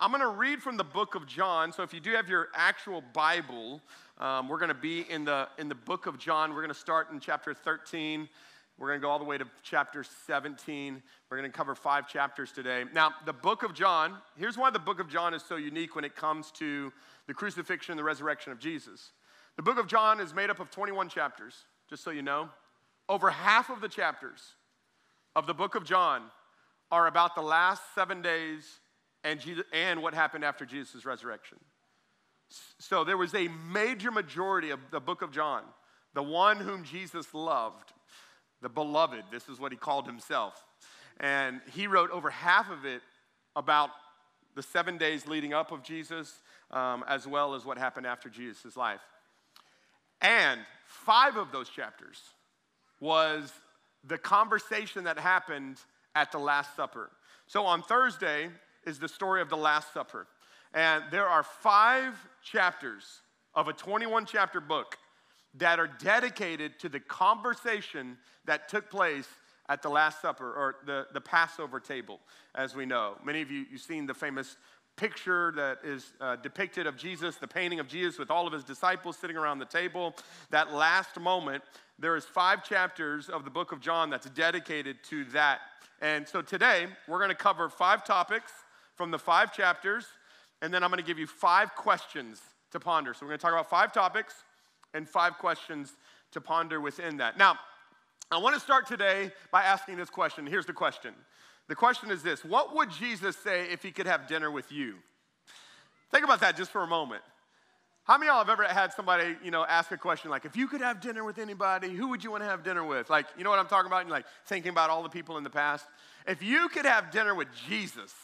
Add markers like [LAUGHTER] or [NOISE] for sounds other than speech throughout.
I'm going to read from the book of John. So if you do have your actual Bible, um, we're going to be in the, in the book of John. We're going to start in chapter 13. We're going to go all the way to chapter 17. We're going to cover five chapters today. Now, the book of John, here's why the book of John is so unique when it comes to the crucifixion and the resurrection of Jesus. The book of John is made up of 21 chapters, just so you know. Over half of the chapters of the book of John are about the last seven days and, Jesus, and what happened after Jesus' resurrection. So there was a major majority of the book of John, the one whom Jesus loved, the beloved, this is what he called himself. And he wrote over half of it about the seven days leading up of Jesus, um, as well as what happened after Jesus' life. And five of those chapters was the conversation that happened at the Last Supper. So on Thursday is the story of the Last Supper. And there are five chapters of a 21 chapter book that are dedicated to the conversation that took place at the Last Supper or the, the Passover table, as we know. Many of you, you've seen the famous picture that is uh, depicted of Jesus, the painting of Jesus with all of his disciples sitting around the table. That last moment, there is five chapters of the book of John that's dedicated to that. And so today, we're going to cover five topics from the five chapters, and then I'm going to give you five questions to ponder. So we're going to talk about five topics and five questions to ponder within that. Now, I want to start today by asking this question. Here's the question the question is this What would Jesus say if he could have dinner with you? Think about that just for a moment. How many of y'all have ever had somebody, you know, ask a question like, if you could have dinner with anybody, who would you want to have dinner with? Like, you know what I'm talking about? And like thinking about all the people in the past. If you could have dinner with Jesus,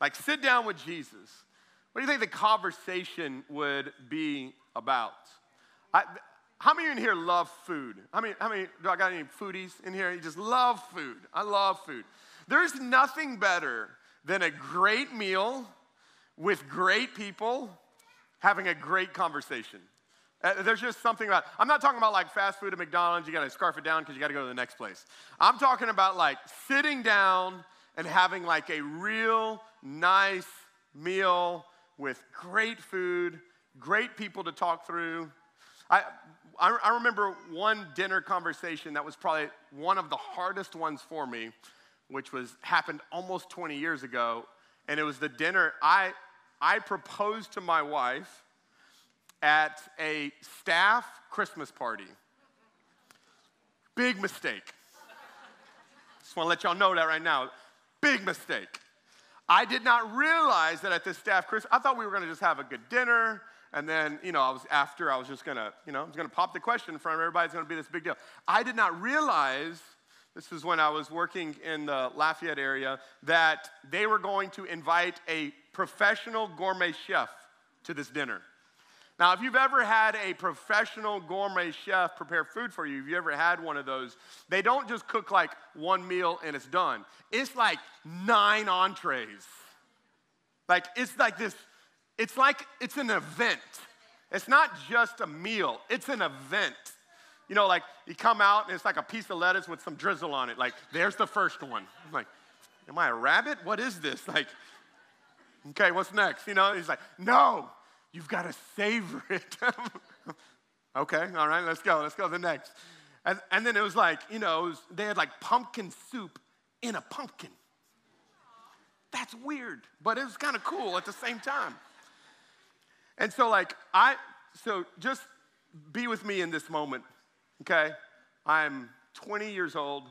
like sit down with Jesus, what do you think the conversation would be about? I, how many of you in here love food? How many, how many, do I got any foodies in here? You just love food. I love food. There's nothing better than a great meal with great people having a great conversation. Uh, there's just something about, I'm not talking about like fast food at McDonald's, you gotta scarf it down because you gotta go to the next place. I'm talking about like sitting down and having like a real nice meal with great food, great people to talk through. I, I, I remember one dinner conversation that was probably one of the hardest ones for me which was happened almost 20 years ago, and it was the dinner I I proposed to my wife at a staff Christmas party. Big mistake. Just want to let y'all know that right now. Big mistake. I did not realize that at this staff Christmas, I thought we were going to just have a good dinner. And then, you know, I was after, I was just gonna, you know, I was gonna pop the question in front of everybody. It's gonna be this big deal. I did not realize this is when I was working in the Lafayette area, that they were going to invite a professional gourmet chef to this dinner. Now, if you've ever had a professional gourmet chef prepare food for you, if you ever had one of those, they don't just cook like one meal and it's done. It's like nine entrees. Like, it's like this, it's like it's an event. It's not just a meal, it's an event. You know, like you come out and it's like a piece of lettuce with some drizzle on it. Like, there's the first one. I'm like, am I a rabbit? What is this? Like, okay, what's next? You know, he's like, no, you've got to savor it. [LAUGHS] okay, all right, let's go. Let's go to the next. And, and then it was like, you know, was, they had like pumpkin soup in a pumpkin. That's weird, but it was kind of cool at the same time. And so, like, I, so just be with me in this moment okay? I'm 20 years old.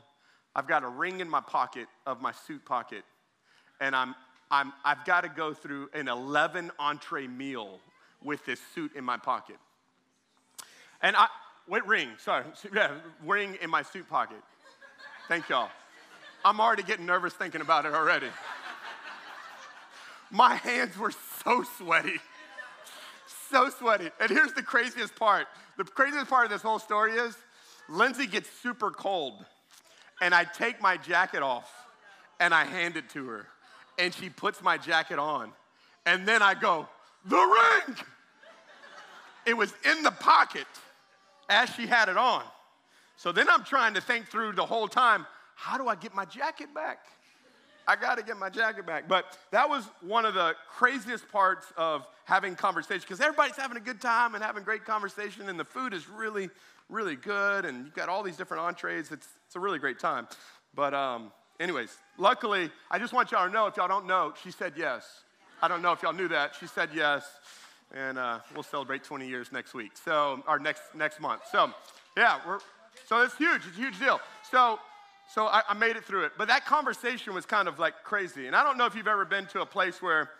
I've got a ring in my pocket of my suit pocket, and I'm, I'm, I've got to go through an 11 entree meal with this suit in my pocket. And I, wait, ring, sorry, [LAUGHS] yeah, ring in my suit pocket. Thank y'all. I'm already getting nervous thinking about it already. My hands were so sweaty. So sweaty. And here's the craziest part. The craziest part of this whole story is Lindsay gets super cold, and I take my jacket off and I hand it to her, and she puts my jacket on, and then I go, The ring! It was in the pocket as she had it on. So then I'm trying to think through the whole time how do I get my jacket back? I got to get my jacket back. But that was one of the craziest parts of having conversation because everybody's having a good time and having great conversation, and the food is really, really good, and you've got all these different entrees. It's, it's a really great time. But, um, anyways, luckily, I just want y'all to know if y'all don't know, she said yes. I don't know if y'all knew that. She said yes, and uh, we'll celebrate 20 years next week. So, our next next month. So, yeah, we're so it's huge. It's a huge deal. So, so I, I made it through it. But that conversation was kind of like crazy. And I don't know if you've ever been to a place where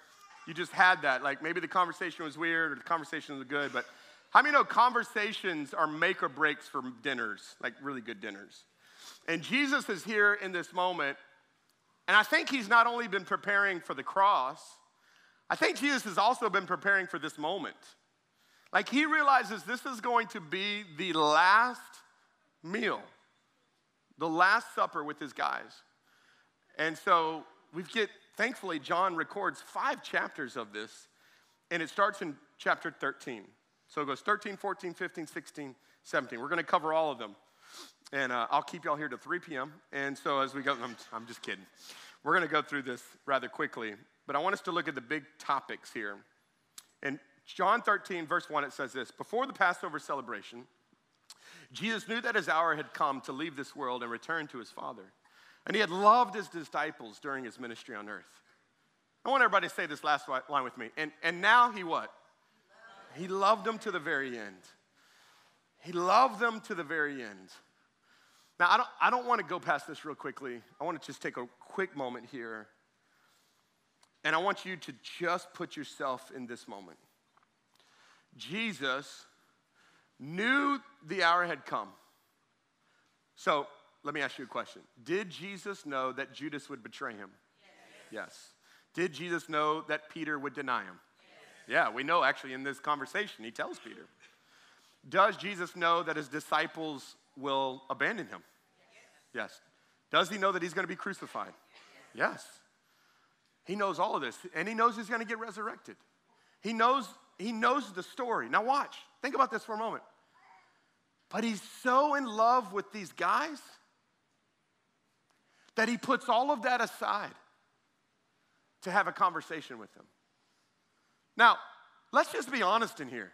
you just had that. Like maybe the conversation was weird or the conversation was good, but how many know conversations are make or breaks for dinners, like really good dinners? And Jesus is here in this moment, and I think he's not only been preparing for the cross, I think Jesus has also been preparing for this moment. Like he realizes this is going to be the last meal the Last Supper with his guys. And so we get, thankfully, John records five chapters of this, and it starts in chapter 13. So it goes 13, 14, 15, 16, 17. We're going to cover all of them. And uh, I'll keep y'all here to 3 p.m. And so as we go, I'm, I'm just kidding. We're going to go through this rather quickly, but I want us to look at the big topics here. In John 13, verse 1, it says this Before the Passover celebration, Jesus knew that his hour had come to leave this world and return to his Father. And he had loved his disciples during his ministry on earth. I want everybody to say this last line with me. And, and now he what? He loved them to the very end. He loved them to the very end. Now, I don't, I don't want to go past this real quickly. I want to just take a quick moment here. And I want you to just put yourself in this moment. Jesus knew the hour had come. So let me ask you a question Did Jesus know that Judas would betray him? Yes. yes. Did Jesus know that Peter would deny him? Yes. Yeah, we know actually in this conversation, he tells Peter. Does Jesus know that his disciples will abandon him? Yes. yes. Does he know that he's going to be crucified? Yes. He knows all of this, and he knows he's going to get resurrected. He knows, he knows the story. Now, watch. Think about this for a moment. But he's so in love with these guys that he puts all of that aside to have a conversation with them. Now, let's just be honest in here.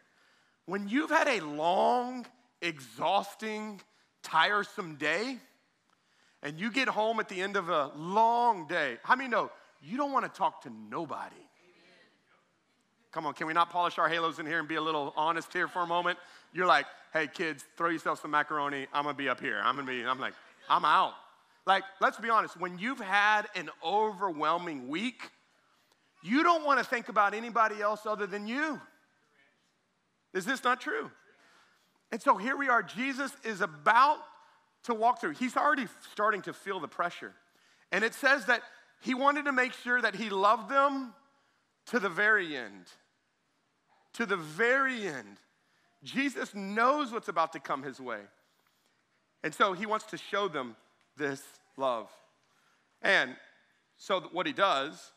When you've had a long, exhausting, tiresome day, and you get home at the end of a long day, how many know you don't want to talk to nobody? Come on, can we not polish our halos in here and be a little honest here for a moment? You're like, hey, kids, throw yourself some macaroni. I'm gonna be up here. I'm gonna be, I'm like, I'm out. Like, let's be honest, when you've had an overwhelming week, you don't wanna think about anybody else other than you. Is this not true? And so here we are. Jesus is about to walk through. He's already starting to feel the pressure. And it says that he wanted to make sure that he loved them to the very end. To the very end. Jesus knows what's about to come his way. And so he wants to show them this love. And so what he does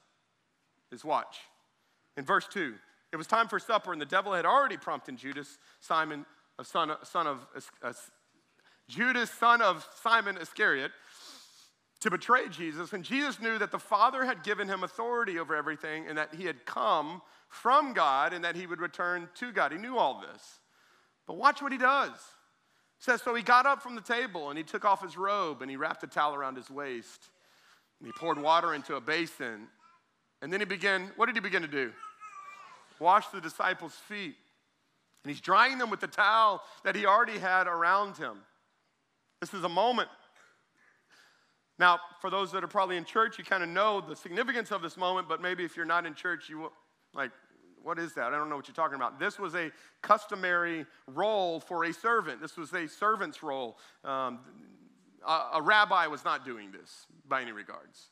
is watch. In verse 2, it was time for supper, and the devil had already prompted Judas, Simon, a son, of, son of Judas, son of Simon Iscariot, to betray Jesus. And Jesus knew that the Father had given him authority over everything and that he had come from God and that he would return to God. He knew all this. But watch what he does. It says, So he got up from the table and he took off his robe and he wrapped a towel around his waist. And he poured water into a basin. And then he began, what did he begin to do? Wash the disciples' feet. And he's drying them with the towel that he already had around him. This is a moment now, for those that are probably in church, you kind of know the significance of this moment, but maybe if you're not in church, you like, what is that? I don't know what you're talking about. This was a customary role for a servant. This was a servant's role. Um, a, a rabbi was not doing this by any regards.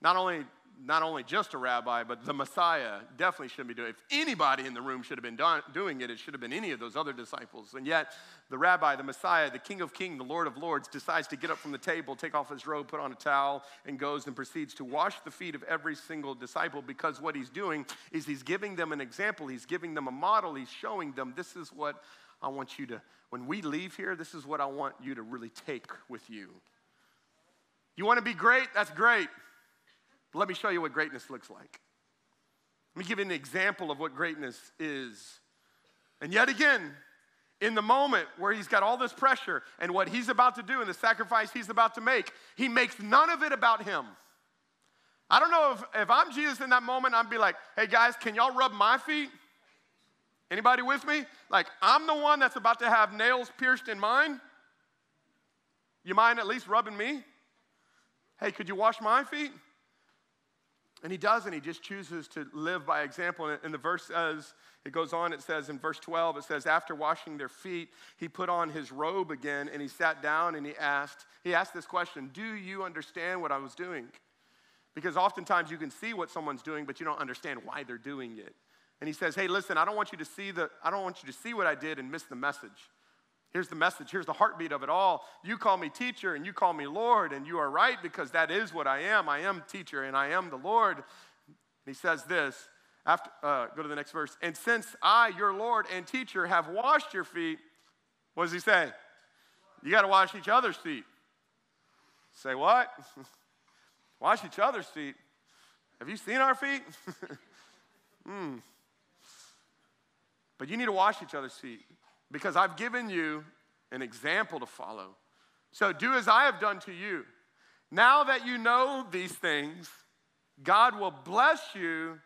Not only not only just a rabbi, but the Messiah definitely shouldn't be doing it. If anybody in the room should have been doing it, it should have been any of those other disciples. And yet, the rabbi, the Messiah, the King of Kings, the Lord of Lords, decides to get up from the table, take off his robe, put on a towel, and goes and proceeds to wash the feet of every single disciple because what he's doing is he's giving them an example, he's giving them a model, he's showing them this is what I want you to, when we leave here, this is what I want you to really take with you. You want to be great? That's great. But let me show you what greatness looks like. Let me give you an example of what greatness is. And yet again, in the moment where he's got all this pressure and what he's about to do and the sacrifice he's about to make, he makes none of it about him. I don't know if, if I'm Jesus in that moment, I'd be like, hey guys, can y'all rub my feet? Anybody with me? Like, I'm the one that's about to have nails pierced in mine. You mind at least rubbing me? Hey, could you wash my feet? And he doesn't. He just chooses to live by example. And the verse says, it goes on, it says in verse 12, it says, after washing their feet, he put on his robe again and he sat down and he asked, he asked this question, Do you understand what I was doing? Because oftentimes you can see what someone's doing, but you don't understand why they're doing it. And he says, Hey, listen, I don't want you to see the, I don't want you to see what I did and miss the message. Here's the message. Here's the heartbeat of it all. You call me teacher and you call me Lord, and you are right because that is what I am. I am teacher and I am the Lord. And he says this. After, uh, go to the next verse. And since I, your Lord and teacher, have washed your feet, what does he say? You got to wash each other's feet. Say what? [LAUGHS] wash each other's feet. Have you seen our feet? [LAUGHS] Hmm. But you need to wash each other's feet because I've given you an example to follow. So do as I have done to you. Now that you know these things, God will bless you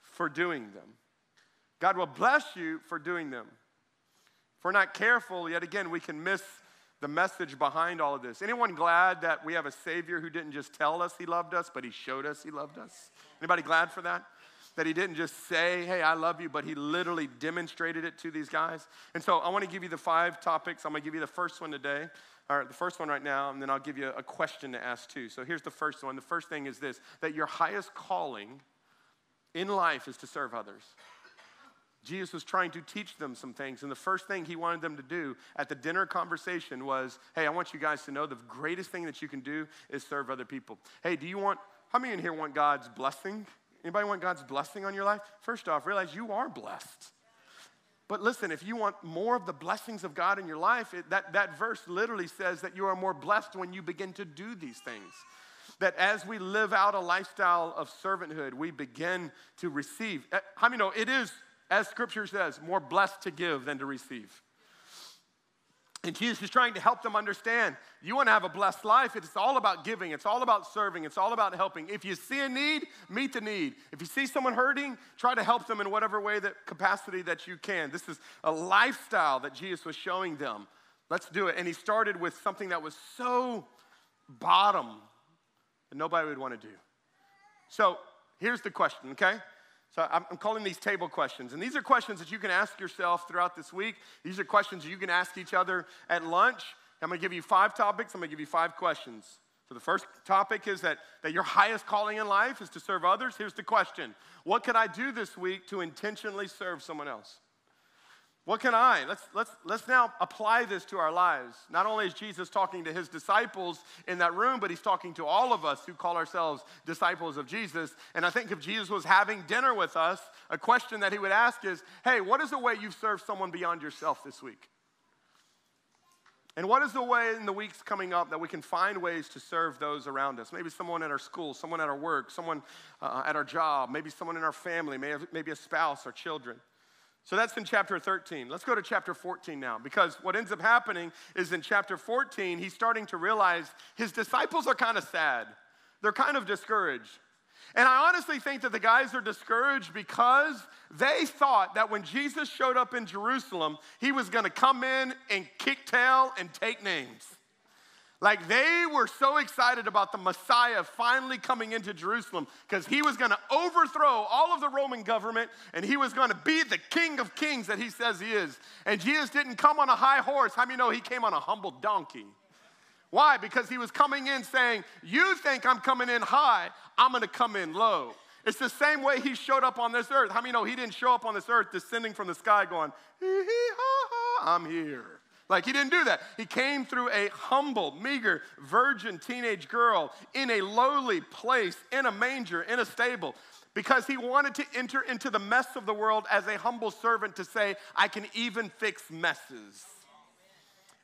for doing them. God will bless you for doing them. If we're not careful, yet again, we can miss the message behind all of this. Anyone glad that we have a Savior who didn't just tell us He loved us, but He showed us He loved us? Anybody glad for that? That he didn't just say, Hey, I love you, but he literally demonstrated it to these guys. And so I want to give you the five topics. I'm going to give you the first one today, or the first one right now, and then I'll give you a question to ask too. So here's the first one. The first thing is this that your highest calling in life is to serve others. Jesus was trying to teach them some things. And the first thing he wanted them to do at the dinner conversation was, Hey, I want you guys to know the greatest thing that you can do is serve other people. Hey, do you want, how many in here want God's blessing? Anybody want God's blessing on your life? First off, realize you are blessed. But listen, if you want more of the blessings of God in your life, it, that, that verse literally says that you are more blessed when you begin to do these things. That as we live out a lifestyle of servanthood, we begin to receive. Eh, how many know it is, as scripture says, more blessed to give than to receive? And Jesus is trying to help them understand you want to have a blessed life. It's all about giving, it's all about serving, it's all about helping. If you see a need, meet the need. If you see someone hurting, try to help them in whatever way that capacity that you can. This is a lifestyle that Jesus was showing them. Let's do it. And he started with something that was so bottom that nobody would want to do. So here's the question, okay? So I'm, calling these table questions. And these are questions that you can ask yourself throughout this week. These are questions you can ask each other at lunch. I'm going to give you five topics. I'm going to give you five questions. So the first topic is that, that your highest calling in life is to serve others. Here's the question What can I do this week to intentionally serve someone else? What can I? Let's, let's, let's now apply this to our lives. Not only is Jesus talking to his disciples in that room, but he's talking to all of us who call ourselves disciples of Jesus. And I think if Jesus was having dinner with us, a question that he would ask is hey, what is the way you've served someone beyond yourself this week? And what is the way in the weeks coming up that we can find ways to serve those around us? Maybe someone at our school, someone at our work, someone uh, at our job, maybe someone in our family, maybe a spouse or children. So that's in chapter 13. Let's go to chapter 14 now, because what ends up happening is in chapter 14, he's starting to realize his disciples are kind of sad. They're kind of discouraged. And I honestly think that the guys are discouraged because they thought that when Jesus showed up in Jerusalem, he was going to come in and kick tail and take names. Like they were so excited about the Messiah finally coming into Jerusalem because he was going to overthrow all of the Roman government and he was going to be the King of Kings that he says he is. And Jesus didn't come on a high horse. How many know he came on a humble donkey? Why? Because he was coming in saying, You think I'm coming in high, I'm going to come in low. It's the same way he showed up on this earth. How many know he didn't show up on this earth descending from the sky going, hee hee ha ha, I'm here. Like, he didn't do that. He came through a humble, meager, virgin teenage girl in a lowly place, in a manger, in a stable, because he wanted to enter into the mess of the world as a humble servant to say, I can even fix messes.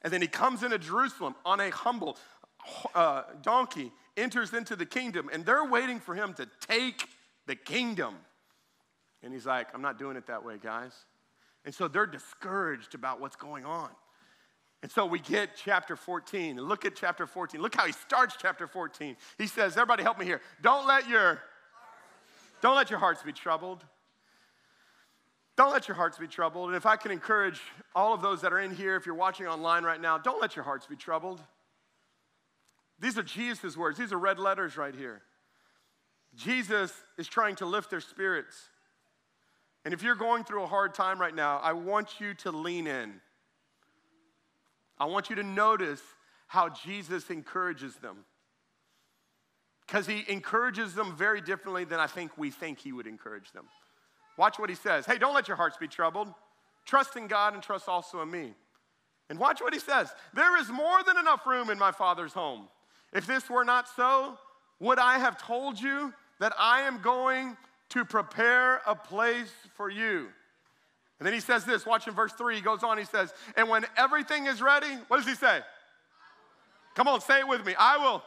And then he comes into Jerusalem on a humble uh, donkey enters into the kingdom, and they're waiting for him to take the kingdom. And he's like, I'm not doing it that way, guys. And so they're discouraged about what's going on. And so we get chapter 14. And look at chapter 14. Look how he starts chapter 14. He says, Everybody help me here. Don't let your don't let your hearts be troubled. Don't let your hearts be troubled. And if I can encourage all of those that are in here, if you're watching online right now, don't let your hearts be troubled. These are Jesus' words. These are red letters right here. Jesus is trying to lift their spirits. And if you're going through a hard time right now, I want you to lean in. I want you to notice how Jesus encourages them. Because he encourages them very differently than I think we think he would encourage them. Watch what he says. Hey, don't let your hearts be troubled. Trust in God and trust also in me. And watch what he says. There is more than enough room in my Father's home. If this were not so, would I have told you that I am going to prepare a place for you? And then he says this, watch in verse 3, he goes on, he says, And when everything is ready, what does he say? Come on, say it with me. I will,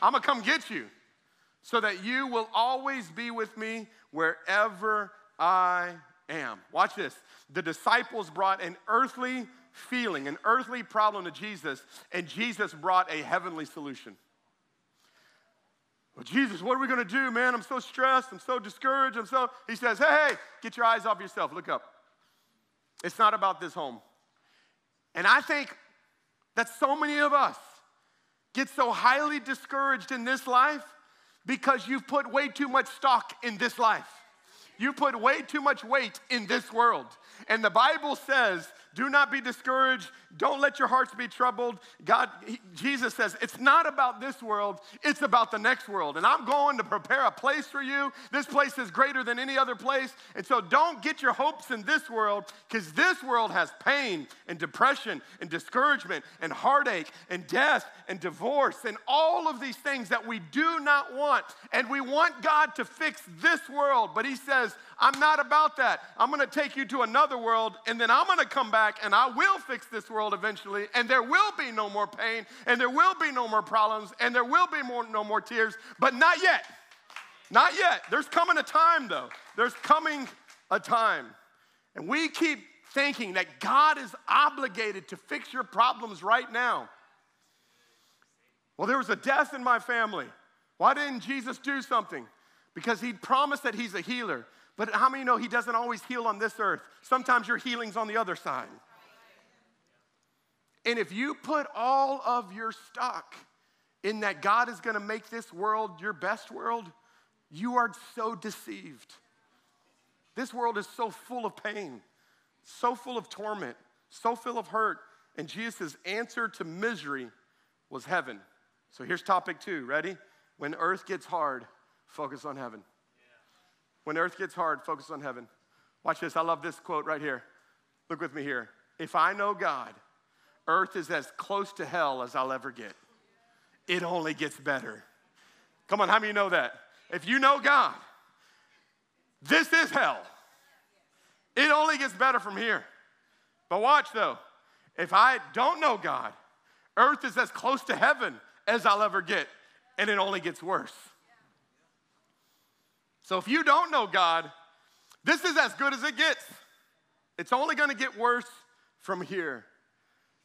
I'm gonna come get you so that you will always be with me wherever I am. Watch this. The disciples brought an earthly feeling, an earthly problem to Jesus, and Jesus brought a heavenly solution. Well, Jesus, what are we to do, man? I'm so stressed. I'm so discouraged. I'm so. He says, hey, hey, get your eyes off yourself. Look up. It's not about this home. And I think that so many of us get so highly discouraged in this life because you've put way too much stock in this life. You put way too much weight in this world. And the Bible says do not be discouraged. Don't let your hearts be troubled. God, he, Jesus says, it's not about this world, it's about the next world. And I'm going to prepare a place for you. This place is greater than any other place. And so don't get your hopes in this world because this world has pain and depression and discouragement and heartache and death and divorce and all of these things that we do not want. And we want God to fix this world. But He says, I'm not about that. I'm going to take you to another world and then I'm going to come back and I will fix this world eventually, and there will be no more pain, and there will be no more problems, and there will be more, no more tears, but not yet. Not yet. There's coming a time, though. There's coming a time. And we keep thinking that God is obligated to fix your problems right now. Well, there was a death in my family. Why didn't Jesus do something? Because he promised that he's a healer. But how many know He doesn't always heal on this earth? Sometimes your healing's on the other side. And if you put all of your stock in that God is gonna make this world your best world, you are so deceived. This world is so full of pain, so full of torment, so full of hurt. And Jesus' answer to misery was heaven. So here's topic two. Ready? When earth gets hard, focus on heaven. When earth gets hard, focus on heaven. Watch this. I love this quote right here. Look with me here. If I know God, earth is as close to hell as I'll ever get. It only gets better. Come on, how many know that? If you know God, this is hell. It only gets better from here. But watch though, if I don't know God, earth is as close to heaven as I'll ever get, and it only gets worse. So if you don't know God, this is as good as it gets. It's only going to get worse from here.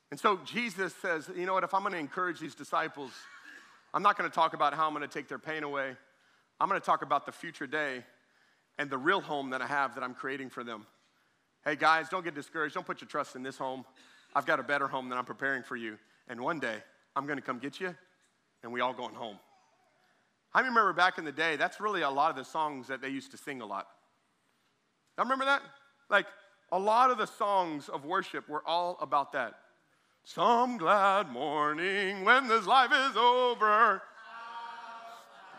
And so Jesus says, you know what, if I'm going to encourage these disciples, I'm not going to talk about how I'm going to take their pain away. I'm going to talk about the future day and the real home that I have that I'm creating for them. Hey guys, don't get discouraged. Don't put your trust in this home. I've got a better home that I'm preparing for you. And one day, I'm going to come get you, and we all going home. I remember back in the day, that's really a lot of the songs that they used to sing a lot. I remember that? Like, a lot of the songs of worship were all about that. Some glad morning when this life is over.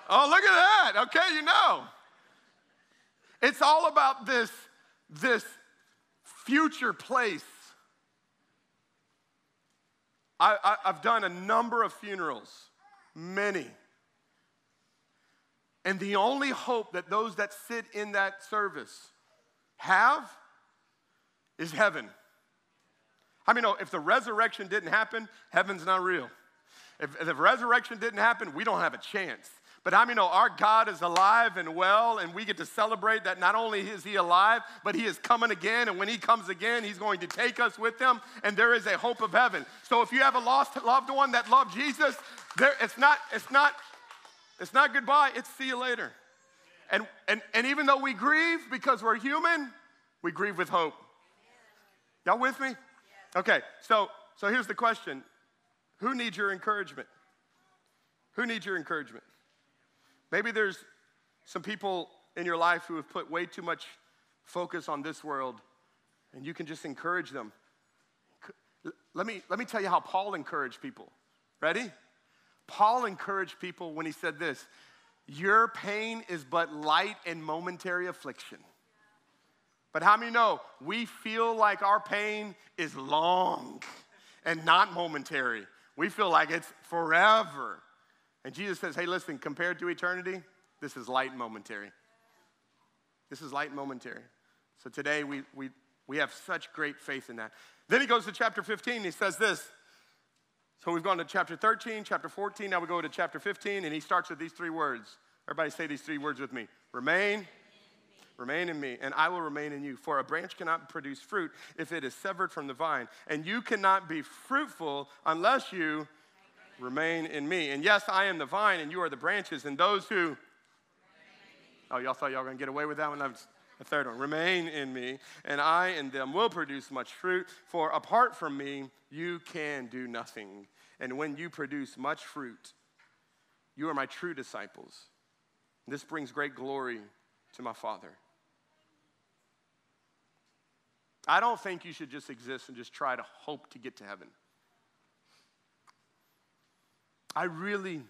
Oh, look at that. Okay, you know. It's all about this, this future place. I, I, I've done a number of funerals, many. And the only hope that those that sit in that service have is heaven. I mean, no, if the resurrection didn't happen, heaven's not real. If, if the resurrection didn't happen, we don't have a chance. But how many know our God is alive and well, and we get to celebrate that not only is He alive, but He is coming again. And when He comes again, He's going to take us with Him, and there is a hope of heaven. So if you have a lost loved one that loved Jesus, there, it's not, it's not, it's not goodbye. It's see you later. And, and, and even though we grieve because we're human, we grieve with hope. Y'all with me? Okay, so so here's the question: Who needs your encouragement? Who needs your encouragement? Maybe there's some people in your life who have put way too much focus on this world, and you can just encourage them. Let me, let me tell you how Paul encouraged people. Ready? Paul encouraged people when he said this Your pain is but light and momentary affliction. But how many know we feel like our pain is long and not momentary? We feel like it's forever. And Jesus says, hey, listen, compared to eternity, this is light and momentary. This is light and momentary. So today we, we, we have such great faith in that. Then he goes to chapter 15. He says this. So we've gone to chapter 13, chapter 14. Now we go to chapter 15, and he starts with these three words. Everybody say these three words with me remain, Remain in me, and I will remain in you. For a branch cannot produce fruit if it is severed from the vine, and you cannot be fruitful unless you remain in me. And yes, I am the vine, and you are the branches, and those who. Oh, y'all thought y'all were to get away with that one? Was the third one. Remain in me, and I and them will produce much fruit. For apart from me, you can do nothing. And when you produce much fruit, you are my true disciples. This brings great glory to my Father. I don't think you should just exist and just try to hope to get to heaven. I really,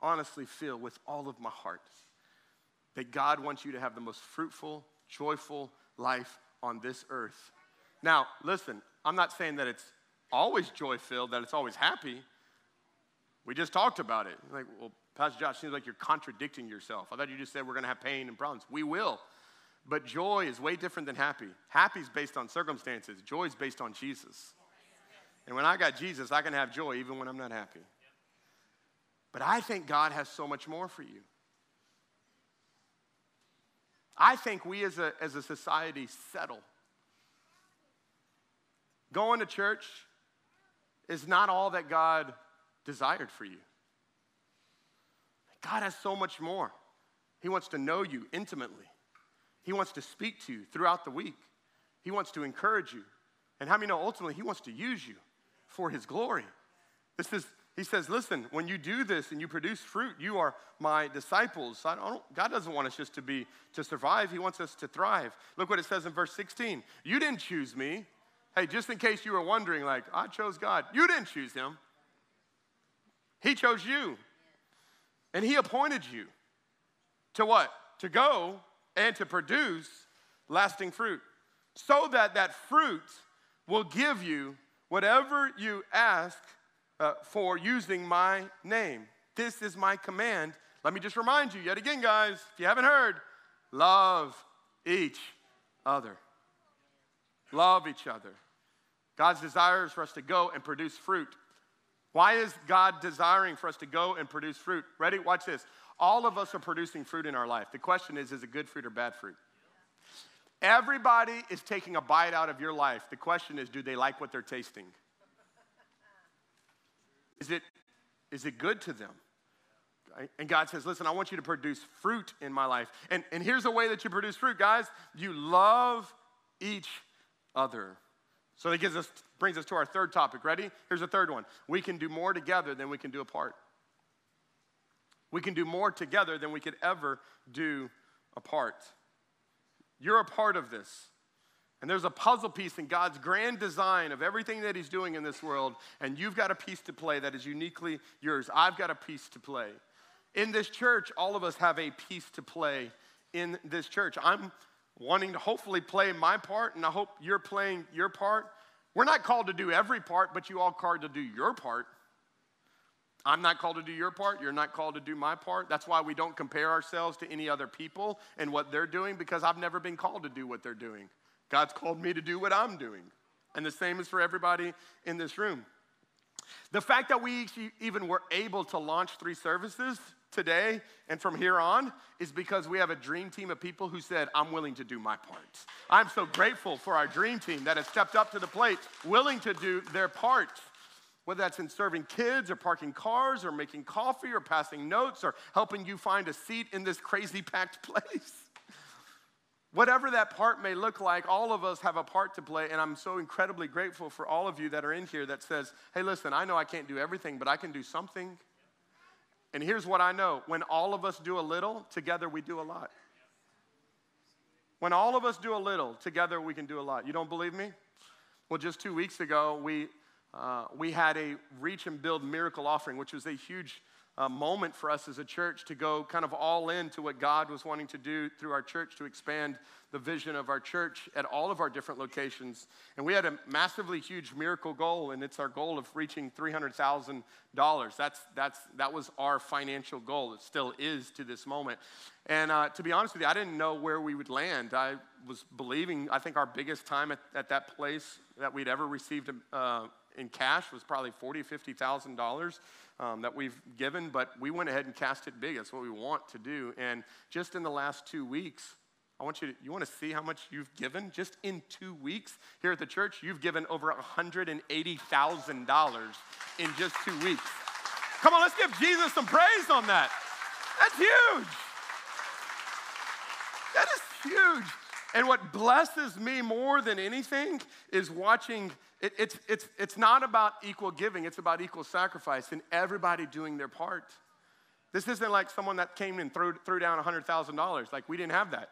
honestly feel with all of my heart that God wants you to have the most fruitful, joyful life on this earth. Now, listen, I'm not saying that it's always joy filled, that it's always happy. We just talked about it. Like, well, Pastor Josh, seems like you're contradicting yourself. I thought you just said we're going to have pain and problems. We will. But joy is way different than happy. Happy is based on circumstances, joy is based on Jesus. And when I got Jesus, I can have joy even when I'm not happy. But I think God has so much more for you. I think we as a, as a society settle. Going to church is not all that God desired for you. God has so much more. He wants to know you intimately. He wants to speak to you throughout the week. He wants to encourage you. And how many know ultimately He wants to use you for His glory? This is, He says, listen, when you do this and you produce fruit, you are my disciples. God doesn't want us just to be, to survive, He wants us to thrive. Look what it says in verse 16. You didn't choose me. Hey, just in case you were wondering, like, I chose God. You didn't choose Him, He chose you. And He appointed you to what? To go and to produce lasting fruit, so that that fruit will give you whatever you ask uh, for using my name. This is my command. Let me just remind you yet again, guys, if you haven't heard, love each other. Love each other. God's desire is for us to go and produce fruit. Why is God desiring for us to go and produce fruit? Ready? Watch this. All of us are producing fruit in our life. The question is is it good fruit or bad fruit? Everybody is taking a bite out of your life. The question is do they like what they're tasting? Is it, is it good to them? And God says, Listen, I want you to produce fruit in my life. And, and here's a way that you produce fruit, guys. You love each other. So that gives us, brings us to our third topic. Ready? Here's the third one. We can do more together than we can do apart. We can do more together than we could ever do apart. You're a part of this. And there's a puzzle piece in God's grand design of everything that He's doing in this world, and you've got a piece to play that is uniquely yours. I've got a piece to play. In this church, all of us have a piece to play in this church. I'm wanting to hopefully play my part, and I hope you're playing your part. We're not called to do every part, but you all called to do your part. I'm not called to do your part. You're not called to do my part. That's why we don't compare ourselves to any other people and what they're doing because I've never been called to do what they're doing. God's called me to do what I'm doing. And the same is for everybody in this room. The fact that we even were able to launch three services today and from here on is because we have a dream team of people who said, I'm willing to do my part. I'm so grateful for our dream team that has stepped up to the plate, willing to do their part. Whether that's in serving kids or parking cars or making coffee or passing notes or helping you find a seat in this crazy packed [LAUGHS] place. Whatever that part may look like, all of us have a part to play, and I'm so incredibly grateful for all of you that are in here that says, hey, listen, I know I can't do everything, but I can do something. And here's what I know when all of us do a little, together we do a lot. When all of us do a little, together we can do a lot. You don't believe me? Well, just two weeks ago, we, uh, we had a Reach and Build miracle offering, which was a huge uh, moment for us as a church to go kind of all in to what God was wanting to do through our church to expand the vision of our church at all of our different locations. And we had a massively huge miracle goal, and it's our goal of reaching $300,000. That's, that's, that was our financial goal. It still is to this moment. And uh, to be honest with you, I didn't know where we would land. I was believing, I think our biggest time at, at that place that we'd ever received uh, in cash was probably $40,000, $50,000 um, that we've given, but we went ahead and cast it big. That's what we want to do. And just in the last two weeks, I want you to, you want to see how much you've given? Just in two weeks here at the church, you've given over $180,000 in just two weeks. Come on, let's give Jesus some praise on that. That's huge. That is huge. And what blesses me more than anything is watching it, it's, it's, it's not about equal giving, it's about equal sacrifice and everybody doing their part. This isn't like someone that came and threw, threw down $100,000. Like, we didn't have that.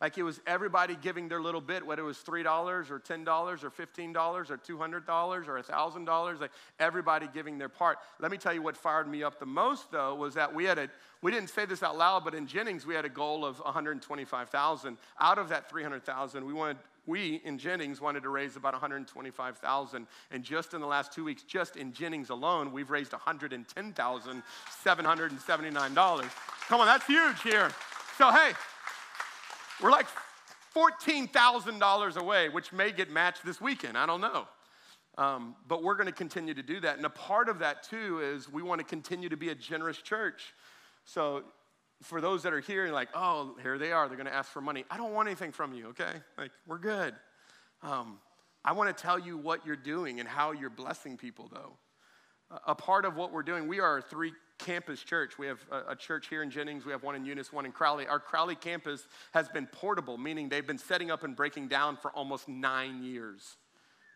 Like, it was everybody giving their little bit, whether it was $3 or $10 or $15 or $200 or $1,000. Like, everybody giving their part. Let me tell you what fired me up the most, though, was that we had a, we didn't say this out loud, but in Jennings, we had a goal of 125,000. Out of that 300,000, we wanted we in Jennings wanted to raise about 125,000 and just in the last 2 weeks just in Jennings alone we've raised $110,779. Come on, that's huge here. So hey, we're like $14,000 away, which may get matched this weekend. I don't know. Um, but we're going to continue to do that. And a part of that, too, is we want to continue to be a generous church. So for those that are here, like, oh, here they are, they're going to ask for money. I don't want anything from you, okay? Like, we're good. Um, I want to tell you what you're doing and how you're blessing people, though. A part of what we're doing, we are a three campus church. We have a, a, church here in Jennings, we have one in Eunice, one in Crowley. Our Crowley campus has been portable, meaning they've been setting up and breaking down for almost nine years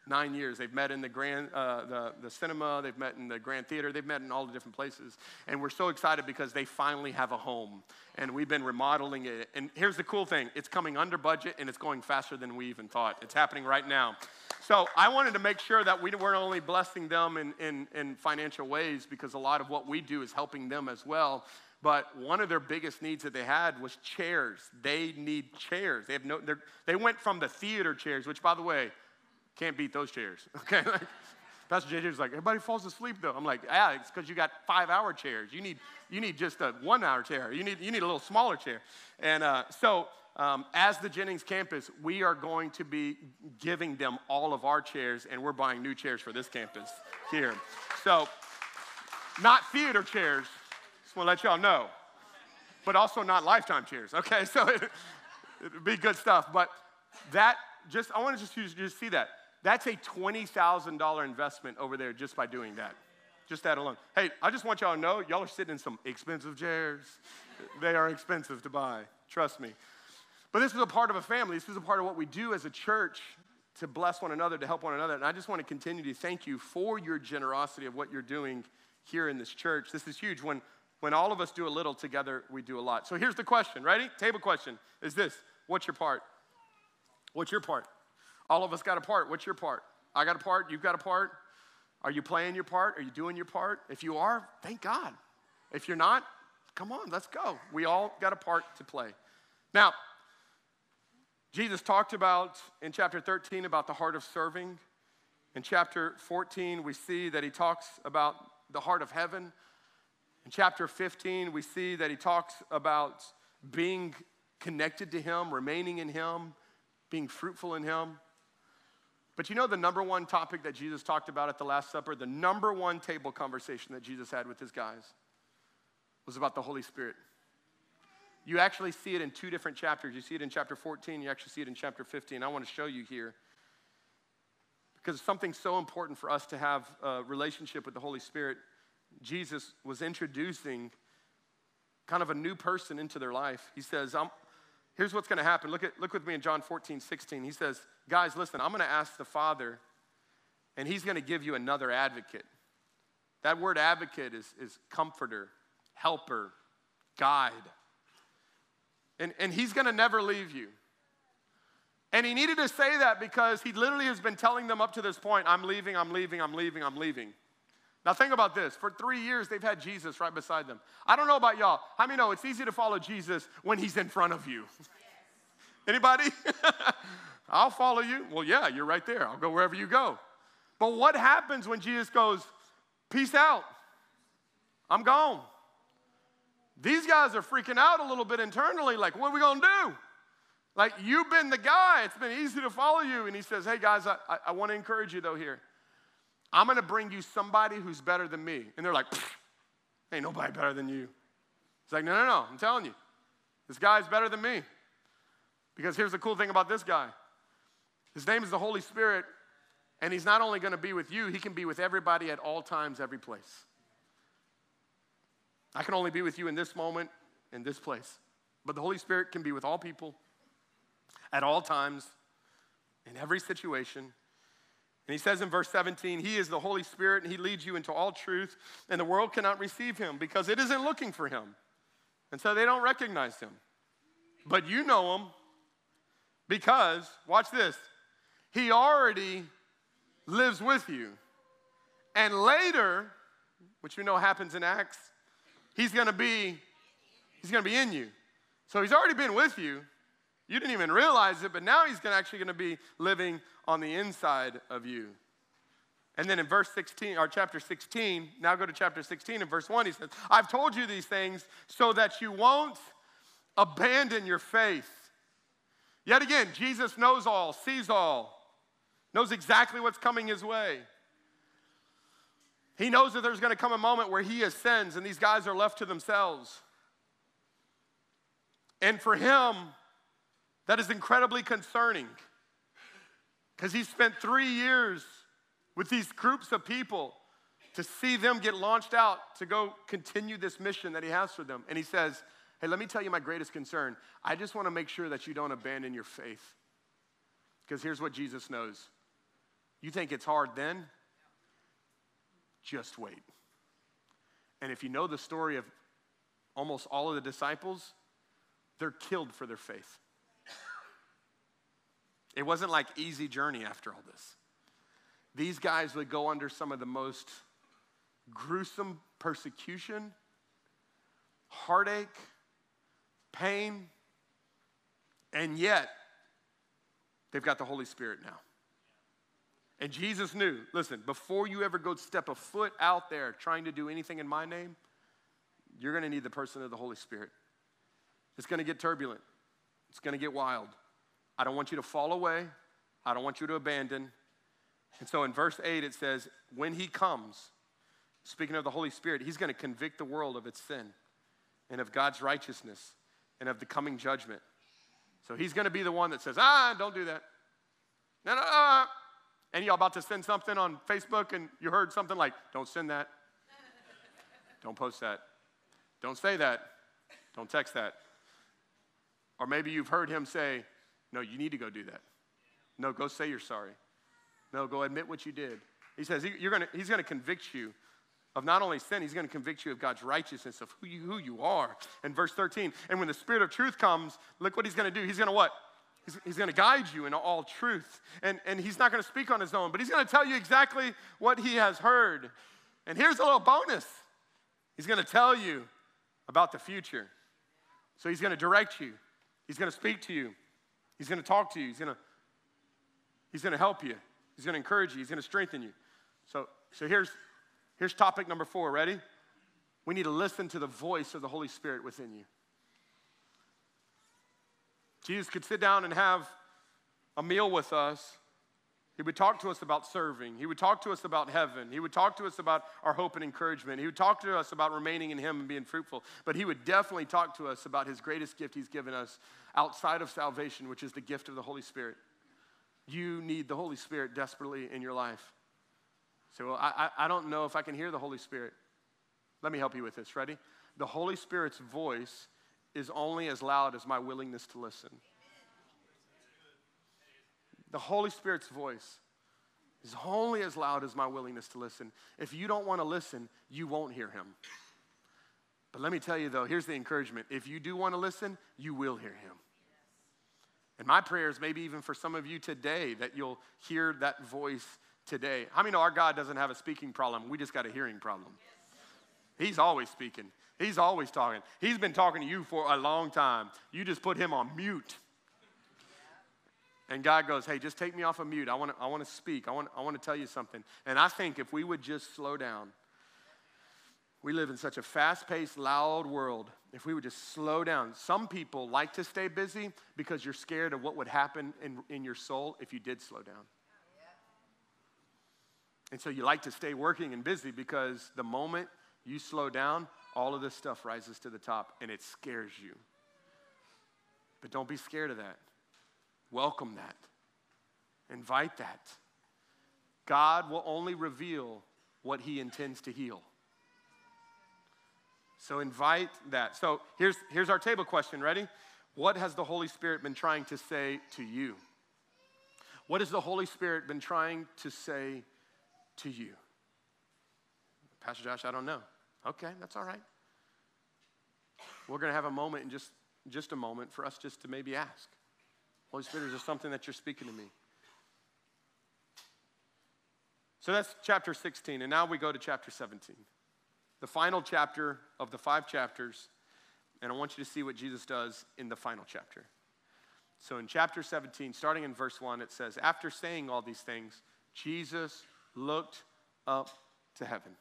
nine years. They've met in the grand, uh, the, the cinema, they've met in the Grand Theater, they've met in all the different places. And we're so excited because they finally have a home. And we've been remodeling it. And here's the cool thing it's coming under budget and it's going faster than we even thought. It's happening right now. So I wanted to make sure that we weren't only blessing them in, in, in financial ways because a lot of what we do is helping them as well. But one of their biggest needs that they had was chairs. They need chairs. They have no. They went from the theater chairs, which, by the way, can't beat those chairs, [LAUGHS] okay? Like, Pastor JJ's like, everybody falls asleep though. I'm like, yeah, it's because you got five hour chairs. You need, you need just a one hour chair. You need, you need a little smaller chair. And uh, so, um, as the Jennings campus, we are going to be giving them all of our chairs, and we're buying new chairs for this campus here. So, not theater chairs, just want to let y'all know, but also not lifetime chairs, okay? [LAUGHS] So, it, it'd be good stuff. But that, just, I want to just, just see that that's a $20,000 investment over there just by doing that. Just that alone. Hey, I just want y'all to know y'all are sitting in some expensive chairs. they are expensive to buy, trust me. But this is a part of a family. This is a part of what we do as a church to bless one another, to help one another. And I just want to continue to thank you for your generosity of what you're doing here in this church. This is huge. When, when all of us do a little together, we do a lot. So here's the question. Ready? Table question is this What's your part? What's your part? All of us got a part. What's your part? I got a part. You've got a part. Are you playing your part? Are you doing your part? If you are, thank God. If you're not, come on, let's go. We all got a part to play. Now, Jesus talked about in chapter 13 about the heart of serving. In chapter 14, we see that he talks about the heart of heaven. In chapter 15, we see that he talks about being connected to him, remaining in him, being fruitful in him. But you know the number one topic that Jesus talked about at the Last Supper, the number one table conversation that Jesus had with his guys was about the Holy Spirit. You actually see it in two different chapters. You see it in chapter 14, you actually see it in chapter 15. I want to show you here because something so important for us to have a relationship with the Holy Spirit. Jesus was introducing kind of a new person into their life. He says, Here's what's going to happen. Look, at, look with me in John 14, 16. He says, Guys, listen, I'm going to ask the Father, and He's going to give you another advocate. That word advocate is, is comforter, helper, guide. And, and He's going to never leave you. And he needed to say that because he literally has been telling them up to this point, I'm leaving, I'm leaving, I'm leaving, I'm leaving. Now, think about this. For three years, they've had Jesus right beside them. I don't know about y'all. How many know it's easy to follow Jesus when he's in front of you? [LAUGHS] Anybody? [LAUGHS] I'll follow you. Well, yeah, you're right there. I'll go wherever you go. But what happens when Jesus goes, Peace out? I'm gone. These guys are freaking out a little bit internally, like, what are we gonna do? Like, you've been the guy. It's been easy to follow you. And he says, Hey, guys, I, I, I wanna encourage you though here. I'm to bring you somebody who's better than me. And they're like, ain't nobody better than you. It's like, no, no, no, I'm telling you. This guy's better than me. Because here's the cool thing about this guy his name is the Holy Spirit, and he's not only to be with you, he can be with everybody at all times, every place. I can only be with you in this moment, in this place. But the Holy Spirit can be with all people at all times, in every situation. And he says in verse 17, He is the Holy Spirit and He leads you into all truth, and the world cannot receive Him because it isn't looking for Him. And so they don't recognize Him. But you know Him because, watch this, He already lives with you. And later, which we know happens in Acts, He's gonna be, He's gonna be in you. So He's already been with you. You didn't even realize it, but now he's gonna, actually going to be living on the inside of you. And then in verse 16, or chapter 16, now go to chapter 16 and verse 1, he says, I've told you these things so that you won't abandon your faith. Yet again, Jesus knows all, sees all, knows exactly what's coming his way. He knows that there's going to come a moment where he ascends and these guys are left to themselves. And for him, that is incredibly concerning because he spent three years with these groups of people to see them get launched out to go continue this mission that he has for them. And he says, Hey, let me tell you my greatest concern. I just want to make sure that you don't abandon your faith. Because here's what Jesus knows you think it's hard then? Just wait. And if you know the story of almost all of the disciples, they're killed for their faith. It wasn't like easy journey after all this. These guys would go under some of the most gruesome persecution, heartache, pain, and yet they've got the Holy Spirit now. And Jesus knew, listen, before you ever go step a foot out there trying to do anything in my name, you're going to need the person of the Holy Spirit. It's going to get turbulent. It's going to get wild. I don't want you to fall away. I don't want you to abandon. And so in verse 8, it says, When he comes, speaking of the Holy Spirit, he's going to convict the world of its sin and of God's righteousness and of the coming judgment. So he's going to be the one that says, Ah, don't do that. No, no, no. And y'all about to send something on Facebook and you heard something like, Don't send that. don't post that. Don't say that. Don't text that. Or maybe you've heard him say, no, you need to go do that. No, go say you're sorry. No, go admit what you did. He says you're gonna, he's going to convict you of not only sin, he's going to convict you of God's righteousness, of who you, who you are. In verse 13, and when the Spirit of truth comes, look what he's going to do. He's going to what? He's, he's going to guide you into all truth. And, and he's not going to speak on his own, but he's going to tell you exactly what he has heard. And here's a little bonus he's going to tell you about the future. So he's going to direct you, he's going to speak to you. He's going to talk to you. He's going to, he's going to help you. He's going to encourage you. He's going to strengthen you. So, so here's, here's topic number four. Ready? We need to listen to the voice of the Holy Spirit within you. Jesus could sit down and have a meal with us, He would talk to us about serving. He would talk to us about heaven. He would talk to us about our hope and encouragement. He would talk to us about remaining in Him and being fruitful. But He would definitely talk to us about His greatest gift He's given us outside of salvation, which is the gift of the Holy Spirit. You need the Holy Spirit desperately in your life. Say, well, I, I don't know if I can hear the Holy Spirit. Let me help you with this. Ready? The Holy Spirit's voice is only as loud as my willingness to listen. The Holy Spirit's voice is only as loud as my willingness to listen. If you don't want to listen, you won't hear him. But let me tell you though, here's the encouragement. If you do want to listen, you will hear him. And my prayer is maybe even for some of you today that you'll hear that voice today. How many know our God doesn't have a speaking problem? We just got a hearing problem. He's always speaking, He's always talking. He's been talking to you for a long time. You just put Him on mute. And God goes, Hey, just take me off of mute. I want to I wanna speak. I want, I want to tell you something. And I think if we would just slow down, we live in such a fast paced, loud world. If we would just slow down, some people like to stay busy because you're scared of what would happen in, in your soul if you did slow down. And so you like to stay working and busy because the moment you slow down, all of this stuff rises to the top and it scares you. But don't be scared of that. Welcome that. Invite that. God will only reveal what he intends to heal. So invite that. So here's, here's our table question. Ready? What has the Holy Spirit been trying to say to you? What has the Holy Spirit been trying to say to you? Pastor Josh, I don't know. Okay, that's all right. We're going to have a moment in just, just a moment for us just to maybe ask. Holy Spirit, is there something that you're speaking to me? So that's chapter 16, and now we go to chapter 17, the final chapter of the five chapters, and I want you to see what Jesus does in the final chapter. So in chapter 17, starting in verse 1, it says, After saying all these things, Jesus looked up to heaven.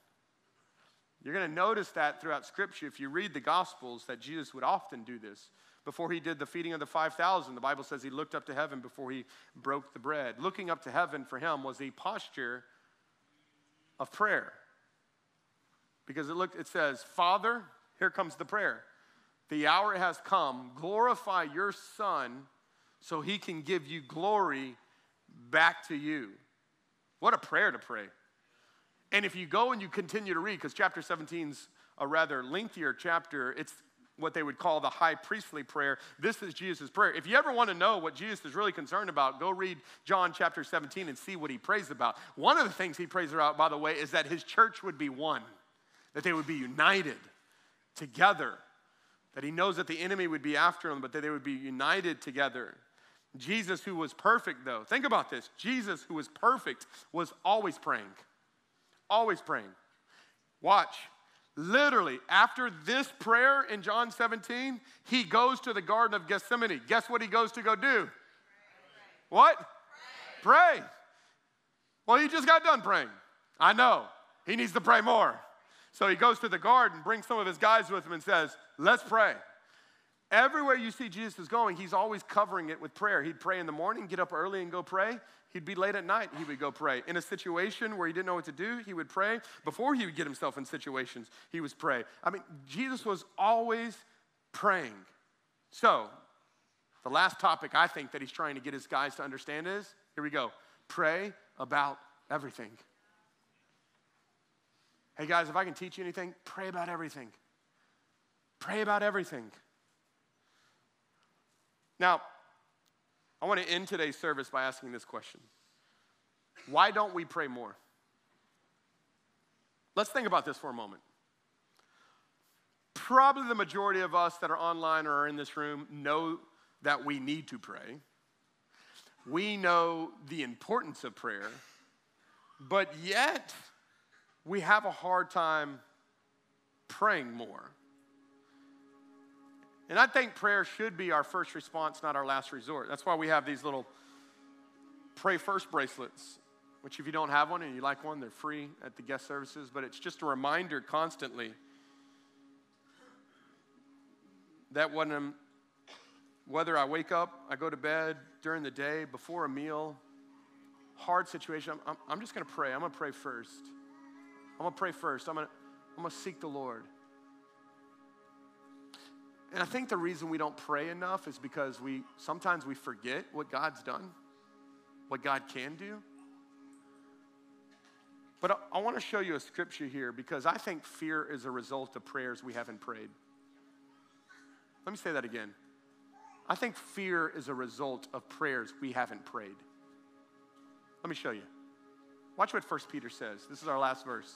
You're going to notice that throughout Scripture, if you read the Gospels, that Jesus would often do this. Before he did the feeding of the 5,000, the Bible says he looked up to heaven before he broke the bread. Looking up to heaven for him was a posture of prayer. Because it, looked, it says, Father, here comes the prayer. The hour has come. Glorify your Son so he can give you glory back to you. What a prayer to pray. And if you go and you continue to read, because chapter 17 is a rather lengthier chapter, it's what they would call the high priestly prayer. This is Jesus' prayer. If you ever want to know what Jesus is really concerned about, go read John chapter 17 and see what he prays about. One of the things he prays about, by the way, is that his church would be one, that they would be united together, that he knows that the enemy would be after them, but that they would be united together. Jesus, who was perfect, though, think about this Jesus, who was perfect, was always praying. Always praying. Watch. Literally, after this prayer in John 17, he goes to the Garden of Gethsemane. Guess what he goes to go do? Pray. What? Pray. pray. Well, he just got done praying. I know. He needs to pray more. So he goes to the garden, brings some of his guys with him, and says, Let's pray. Everywhere you see Jesus is going, he's always covering it with prayer. He'd pray in the morning, get up early and go pray. He'd be late at night, he would go pray. In a situation where he didn't know what to do, he would pray. Before he would get himself in situations, he was pray. I mean, Jesus was always praying. So, the last topic I think that he's trying to get his guys to understand is here we go pray about everything. Hey guys, if I can teach you anything, pray about everything. Pray about everything. Now, I want to end today's service by asking this question Why don't we pray more? Let's think about this for a moment. Probably the majority of us that are online or are in this room know that we need to pray. We know the importance of prayer, but yet we have a hard time praying more. And I think prayer should be our first response, not our last resort. That's why we have these little pray first bracelets, which, if you don't have one and you like one, they're free at the guest services. But it's just a reminder constantly that when I'm, whether I wake up, I go to bed during the day, before a meal, hard situation, I'm, I'm, I'm just going to pray. I'm going to pray first. I'm going to pray first. I'm going to, I'm going to seek the Lord. And I think the reason we don't pray enough is because we sometimes we forget what God's done, what God can do. But I, I want to show you a scripture here because I think fear is a result of prayers we haven't prayed. Let me say that again. I think fear is a result of prayers we haven't prayed. Let me show you. Watch what 1 Peter says. This is our last verse.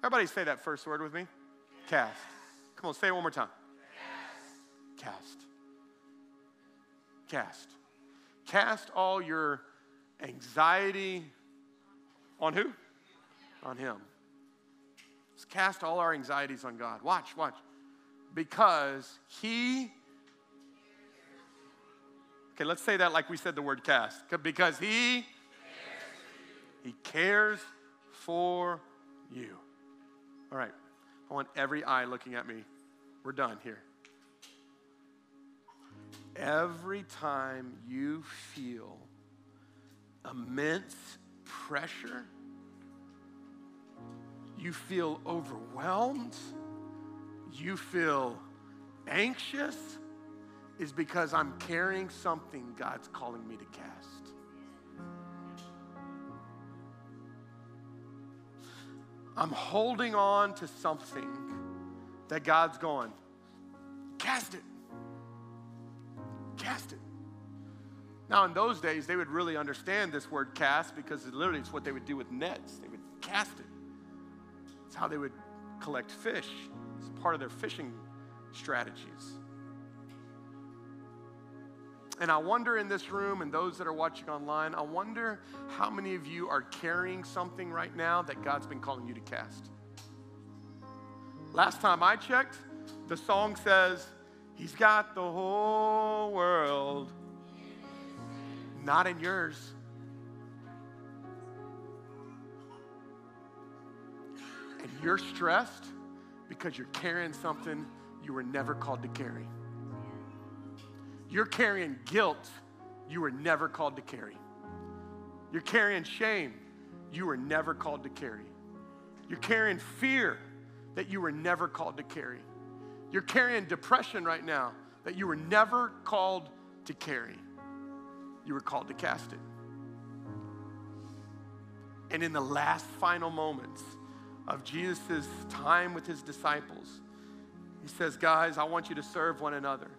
Everybody say that first word with me. Cast. Come on, say it one more time. Cast. Cast. Cast. All your anxiety on who? On Him. Let's cast all our anxieties on God. Watch, watch. Because He. Okay, let's say that like we said the word cast. Because He. He cares for you. All right. I want every eye looking at me. We're done here. Every time you feel immense pressure, you feel overwhelmed, you feel anxious, is because I'm carrying something God's calling me to cast. I'm holding on to something that God's going, cast it. Cast it. Now, in those days, they would really understand this word cast because it literally it's what they would do with nets. They would cast it. It's how they would collect fish. It's part of their fishing strategies. And I wonder in this room and those that are watching online, I wonder how many of you are carrying something right now that God's been calling you to cast. Last time I checked, the song says, He's got the whole world, not in yours. And you're stressed because you're carrying something you were never called to carry. You're carrying guilt you were never called to carry. You're carrying shame you were never called to carry. You're carrying fear that you were never called to carry. You're carrying depression right now that you were never called to carry. You were called to cast it. And in the last final moments of Jesus' time with his disciples, he says, Guys, I want you to serve one another.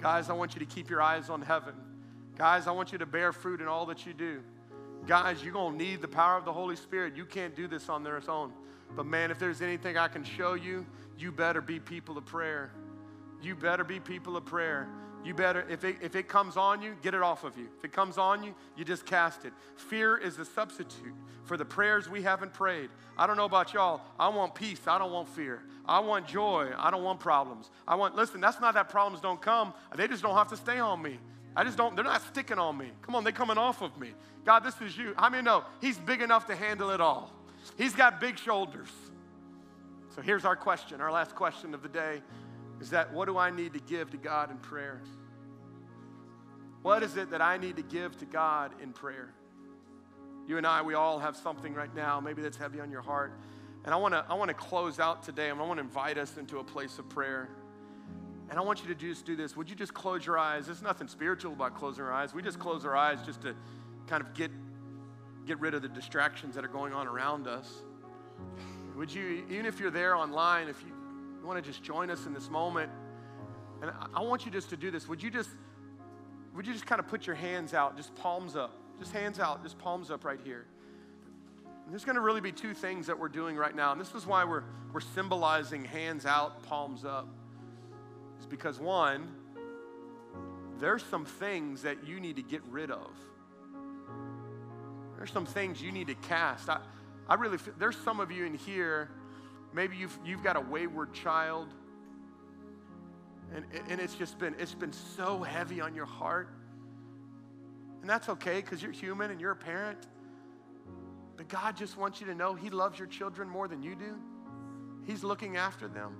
Guys, I want you to keep your eyes on heaven. Guys, I want you to bear fruit in all that you do. Guys, you're going to need the power of the Holy Spirit. You can't do this on their own. But man, if there's anything I can show you, you better be people of prayer. You better be people of prayer. You better, if it, if it comes on you, get it off of you. If it comes on you, you just cast it. Fear is a substitute for the prayers we haven't prayed. I don't know about y'all. I want peace. I don't want fear. I want joy. I don't want problems. I want, listen, that's not that problems don't come. They just don't have to stay on me. I just don't, they're not sticking on me. Come on, they're coming off of me. God, this is you. How many know He's big enough to handle it all? He's got big shoulders. So here's our question, our last question of the day is that what do I need to give to God in prayer? What is it that I need to give to God in prayer? You and I, we all have something right now, maybe that's heavy on your heart. And I want to I want to close out today and I want to invite us into a place of prayer. And I want you to just do this. Would you just close your eyes? There's nothing spiritual about closing our eyes. We just close our eyes just to kind of get get rid of the distractions that are going on around us. Would you, even if you're there online, if you you want to just join us in this moment, and I want you just to do this. Would you just, would you just kind of put your hands out, just palms up, just hands out, just palms up right here. And there's going to really be two things that we're doing right now, and this is why we're we're symbolizing hands out, palms up. Is because one, there's some things that you need to get rid of. There's some things you need to cast. I, I really feel, there's some of you in here Maybe you've, you've got a wayward child. And, and it's just been, it's been so heavy on your heart. And that's okay because you're human and you're a parent. But God just wants you to know He loves your children more than you do. He's looking after them.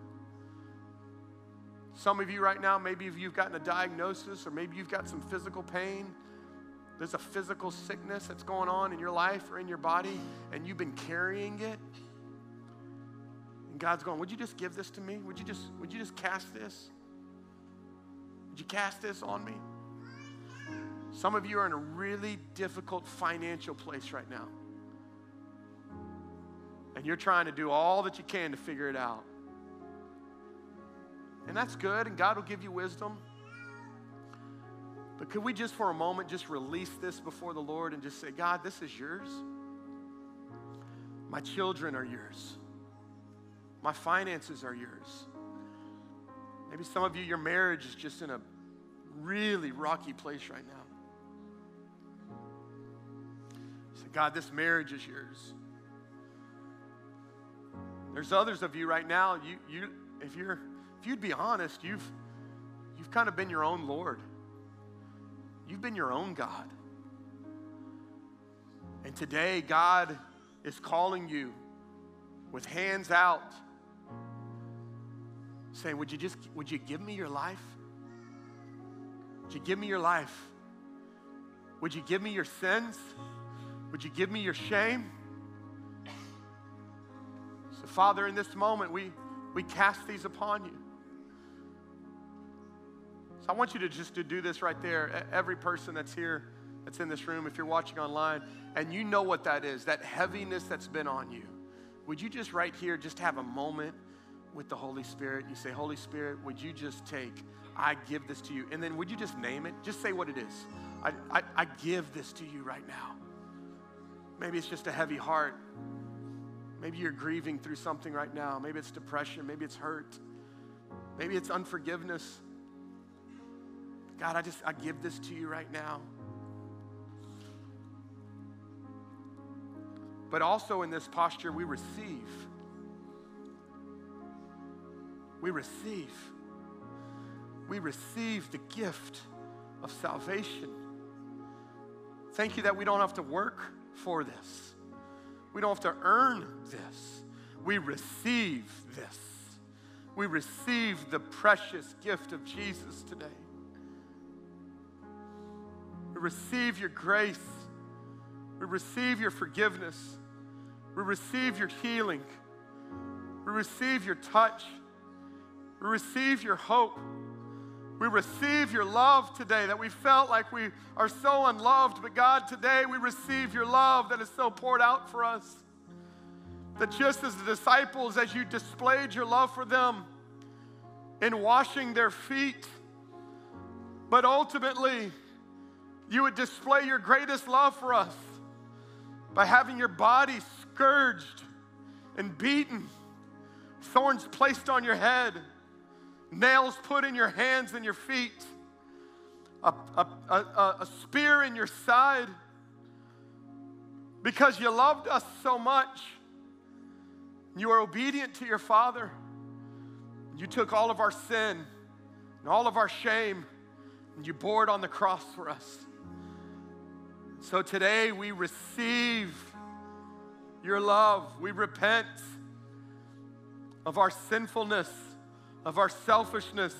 Some of you right now, maybe you've gotten a diagnosis or maybe you've got some physical pain. there's a physical sickness that's going on in your life or in your body, and you've been carrying it. And God's going, Would you just give this to me? Would you just, would you just cast this? Would you cast this on me? Some of you are in a really difficult financial place right now. And you're trying to do all that you can to figure it out. And that's good, and God will give you wisdom. But could we just for a moment just release this before the Lord and just say, God, this is yours? My children are yours. My finances are yours. Maybe some of you, your marriage is just in a really rocky place right now. Say, God, this marriage is yours. There's others of you right now, you, you, if, you're, if you'd be honest, you've, you've kind of been your own Lord. You've been your own God. And today, God is calling you with hands out, saying, Would you just, would you give me your life? Would you give me your life? Would you give me your sins? Would you give me your shame? So, Father, in this moment, we, we cast these upon you. So I want you to just to do this right there. Every person that's here, that's in this room, if you're watching online, and you know what that is, that heaviness that's been on you, would you just right here just have a moment with the Holy Spirit? You say, Holy Spirit, would you just take, I give this to you. And then would you just name it? Just say what it is. I, I, I give this to you right now. Maybe it's just a heavy heart. Maybe you're grieving through something right now. Maybe it's depression. Maybe it's hurt. Maybe it's unforgiveness. God, I just, I give this to you right now. But also in this posture, we receive. We receive. We receive the gift of salvation. Thank you that we don't have to work for this. We don't have to earn this. We receive this. We receive the precious gift of Jesus today. We receive your grace. We receive your forgiveness. We receive your healing. We receive your touch. We receive your hope. We receive your love today that we felt like we are so unloved, but God, today we receive your love that is so poured out for us. That just as the disciples, as you displayed your love for them in washing their feet, but ultimately, you would display your greatest love for us by having your body scourged and beaten, thorns placed on your head, nails put in your hands and your feet, a, a, a, a spear in your side, because you loved us so much. You were obedient to your Father. You took all of our sin and all of our shame, and you bore it on the cross for us. So today we receive your love. We repent of our sinfulness, of our selfishness.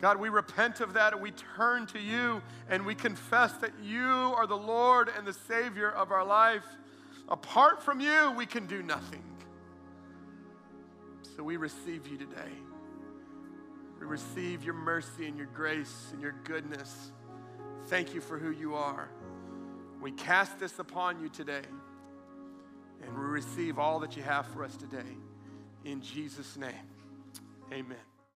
God, we repent of that and we turn to you and we confess that you are the Lord and the Savior of our life. Apart from you, we can do nothing. So we receive you today. We receive your mercy and your grace and your goodness. Thank you for who you are. We cast this upon you today, and we receive all that you have for us today. In Jesus' name, amen.